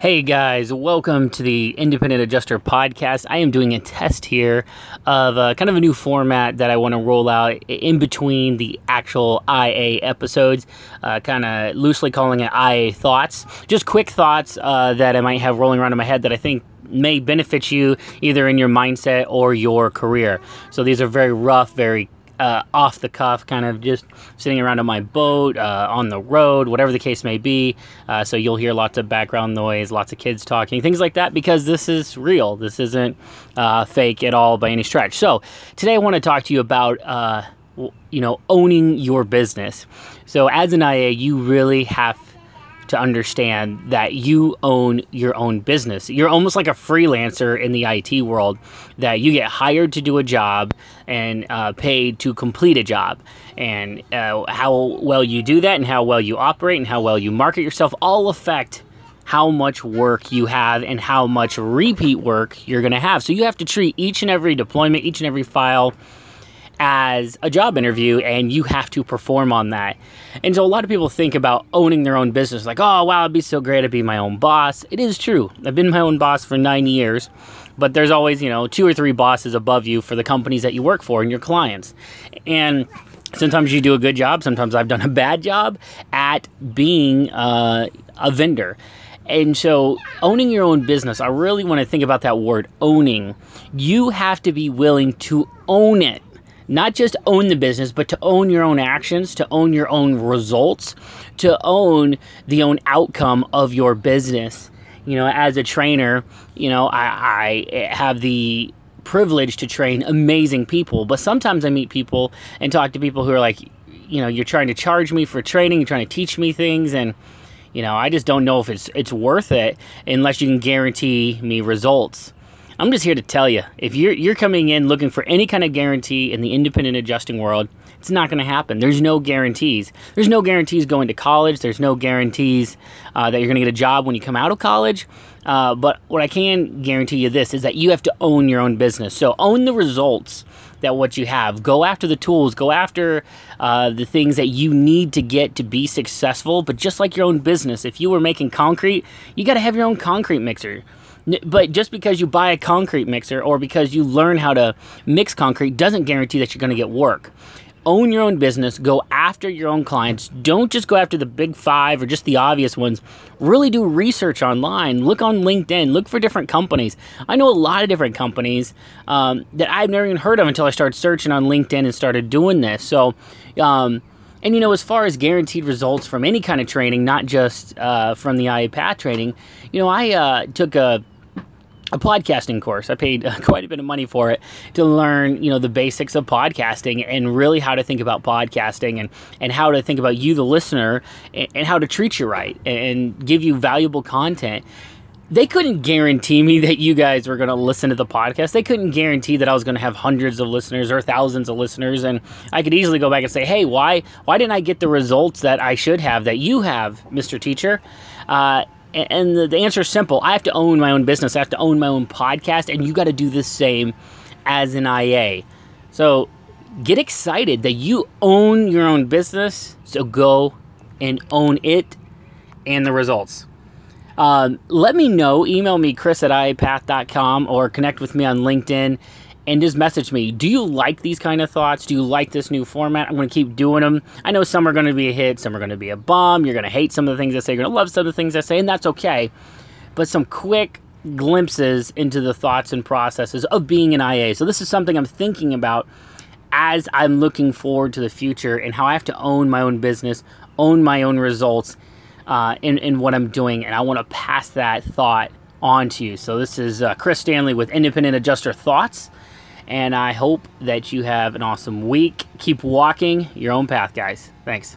Hey guys, welcome to the Independent Adjuster podcast. I am doing a test here of uh, kind of a new format that I want to roll out in between the actual IA episodes, uh, kind of loosely calling it IA thoughts. Just quick thoughts uh, that I might have rolling around in my head that I think may benefit you either in your mindset or your career. So these are very rough, very uh, off the cuff, kind of just sitting around on my boat, uh, on the road, whatever the case may be. Uh, so you'll hear lots of background noise, lots of kids talking, things like that, because this is real. This isn't uh, fake at all by any stretch. So today I want to talk to you about uh, you know owning your business. So as an IA, you really have to understand that you own your own business. You're almost like a freelancer in the IT world, that you get hired to do a job and uh, paid to complete a job. And uh, how well you do that, and how well you operate, and how well you market yourself all affect how much work you have and how much repeat work you're going to have. So you have to treat each and every deployment, each and every file as a job interview and you have to perform on that. And so a lot of people think about owning their own business like, oh, wow, it'd be so great to be my own boss. It is true. I've been my own boss for nine years, but there's always, you know, two or three bosses above you for the companies that you work for and your clients. And sometimes you do a good job, sometimes I've done a bad job at being uh, a vendor. And so, owning your own business, I really want to think about that word owning. You have to be willing to own it not just own the business, but to own your own actions, to own your own results, to own the own outcome of your business. You know, as a trainer, you know, I, I have the privilege to train amazing people, but sometimes I meet people and talk to people who are like, you know, you're trying to charge me for training, you're trying to teach me things, and you know, I just don't know if it's it's worth it unless you can guarantee me results. I'm just here to tell you if you're you're coming in looking for any kind of guarantee in the independent adjusting world, it's not going to happen. There's no guarantees. There's no guarantees going to college. There's no guarantees uh, that you're going to get a job when you come out of college. Uh, but what I can guarantee you this is that you have to own your own business. So own the results that what you have. Go after the tools. Go after uh, the things that you need to get to be successful. But just like your own business, if you were making concrete, you got to have your own concrete mixer. But just because you buy a concrete mixer or because you learn how to mix concrete doesn't guarantee that you're going to get work. Own your own business, go after your own clients. Don't just go after the big five or just the obvious ones. Really do research online. Look on LinkedIn. Look for different companies. I know a lot of different companies um, that I've never even heard of until I started searching on LinkedIn and started doing this. So, um, and you know, as far as guaranteed results from any kind of training, not just uh, from the IA Path training, you know, I uh, took a a podcasting course. I paid quite a bit of money for it to learn, you know, the basics of podcasting and really how to think about podcasting and, and how to think about you, the listener, and, and how to treat you right and give you valuable content. They couldn't guarantee me that you guys were going to listen to the podcast. They couldn't guarantee that I was going to have hundreds of listeners or thousands of listeners, and I could easily go back and say, "Hey, why why didn't I get the results that I should have that you have, Mister Teacher?" Uh, and the, answer is simple. I have to own my own business. I have to own my own podcast, and you got to do the same as an IA. So get excited that you own your own business. So go and own it and the results. Um, let me know. Email me, chris at iapath.com, or connect with me on LinkedIn and just message me. Do you like these kind of thoughts? Do you like this new format? I'm going to keep doing them. I know some are going to be a hit, some are going to be a bomb. You're going to hate some of the things I say, you're going to love some of the things I say, and that's okay. But some quick glimpses into the thoughts and processes of being an IA. So, this is something I'm thinking about as I'm looking forward to the future and how I have to own my own business, own my own results uh, in, in what I'm doing. And I want to pass that thought on to you. So, this is uh, Chris Stanley with Independent Adjuster Thoughts. And I hope that you have an awesome week. Keep walking your own path, guys. Thanks.